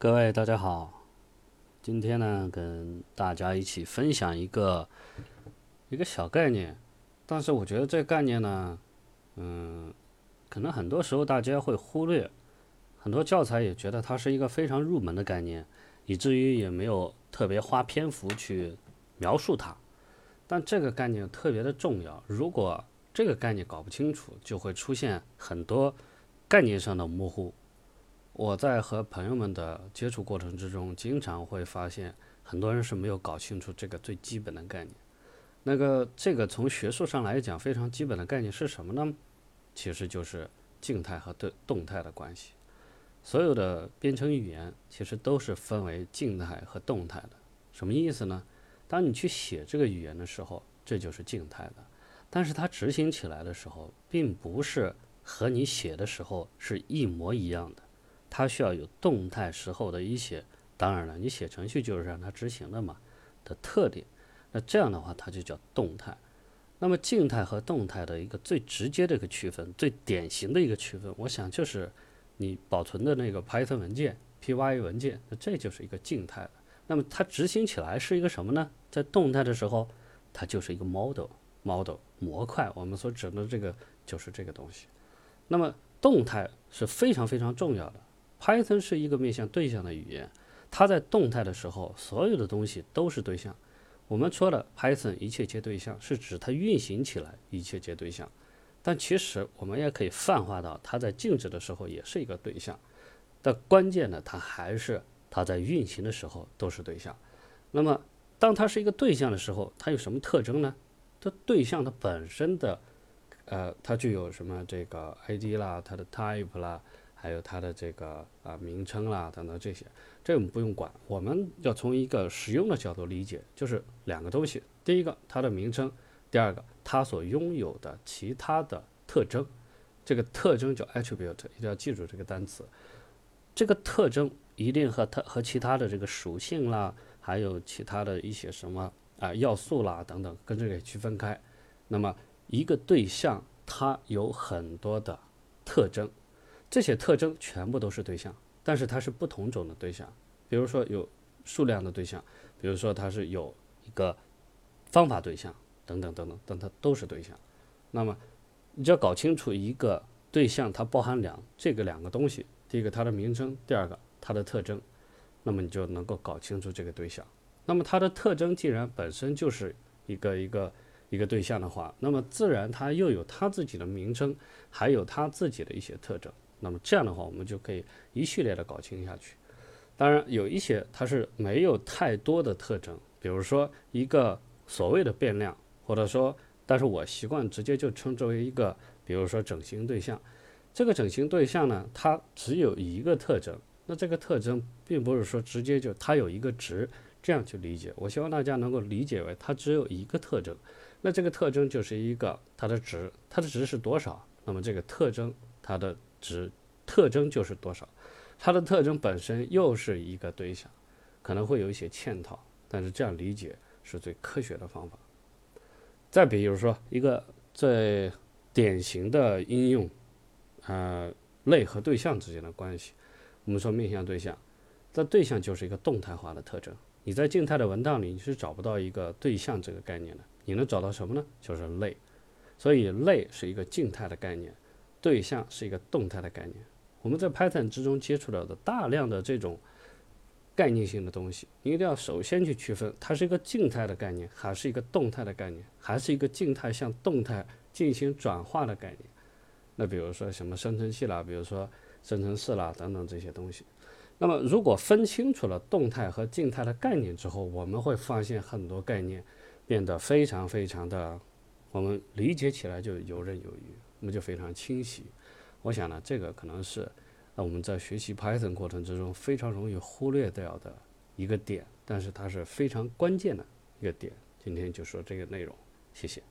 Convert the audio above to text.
各位大家好，今天呢跟大家一起分享一个一个小概念，但是我觉得这概念呢，嗯，可能很多时候大家会忽略，很多教材也觉得它是一个非常入门的概念，以至于也没有特别花篇幅去描述它。但这个概念特别的重要，如果这个概念搞不清楚，就会出现很多概念上的模糊。我在和朋友们的接触过程之中，经常会发现很多人是没有搞清楚这个最基本的概念。那个这个从学术上来讲非常基本的概念是什么呢？其实就是静态和对动态的关系。所有的编程语言其实都是分为静态和动态的。什么意思呢？当你去写这个语言的时候，这就是静态的，但是它执行起来的时候，并不是和你写的时候是一模一样的。它需要有动态时候的一些，当然了，你写程序就是让它执行的嘛的特点。那这样的话，它就叫动态。那么静态和动态的一个最直接的一个区分，最典型的一个区分，我想就是你保存的那个 Python 文件 py 文件，那这就是一个静态的。那么它执行起来是一个什么呢？在动态的时候，它就是一个 model model 模块。我们所指的这个就是这个东西。那么动态是非常非常重要的。Python 是一个面向对象的语言，它在动态的时候，所有的东西都是对象。我们说的 Python 一切皆对象，是指它运行起来一切皆对象。但其实我们也可以泛化到，它在静止的时候也是一个对象。但关键呢，它还是它在运行的时候都是对象。那么，当它是一个对象的时候，它有什么特征呢？它对象它本身的，呃，它具有什么这个 ID 啦，它的 type 啦。还有它的这个啊名称啦等等这些，这我们不用管，我们要从一个实用的角度理解，就是两个东西，第一个它的名称，第二个它所拥有的其他的特征，这个特征叫 attribute，一定要记住这个单词，这个特征一定和它和其他的这个属性啦，还有其他的一些什么啊要素啦等等，跟这个区分开。那么一个对象它有很多的特征。这些特征全部都是对象，但是它是不同种的对象。比如说有数量的对象，比如说它是有一个方法对象等等等等，但它都是对象。那么你就要搞清楚一个对象它包含两这个两个东西，第一个它的名称，第二个它的特征，那么你就能够搞清楚这个对象。那么它的特征既然本身就是一个一个一个对象的话，那么自然它又有它自己的名称，还有它自己的一些特征。那么这样的话，我们就可以一系列的搞清下去。当然，有一些它是没有太多的特征，比如说一个所谓的变量，或者说，但是我习惯直接就称之为一个，比如说整形对象。这个整形对象呢，它只有一个特征。那这个特征并不是说直接就它有一个值这样去理解。我希望大家能够理解为它只有一个特征。那这个特征就是一个它的值，它的值是多少？那么这个特征它的。值特征就是多少，它的特征本身又是一个对象，可能会有一些嵌套，但是这样理解是最科学的方法。再比如说一个最典型的应用，呃，类和对象之间的关系，我们说面向对象，这对象就是一个动态化的特征。你在静态的文档里你是找不到一个对象这个概念的，你能找到什么呢？就是类，所以类是一个静态的概念。对象是一个动态的概念。我们在 Python 之中接触到的大量的这种概念性的东西，你一定要首先去区分，它是一个静态的概念，还是一个动态的概念，还是一个静态向动态进行转化的概念。那比如说什么生成器啦，比如说生成式啦等等这些东西。那么如果分清楚了动态和静态的概念之后，我们会发现很多概念变得非常非常的，我们理解起来就游刃有余。那么就非常清晰。我想呢，这个可能是呃我们在学习 Python 过程之中非常容易忽略掉的一个点，但是它是非常关键的一个点。今天就说这个内容，谢谢。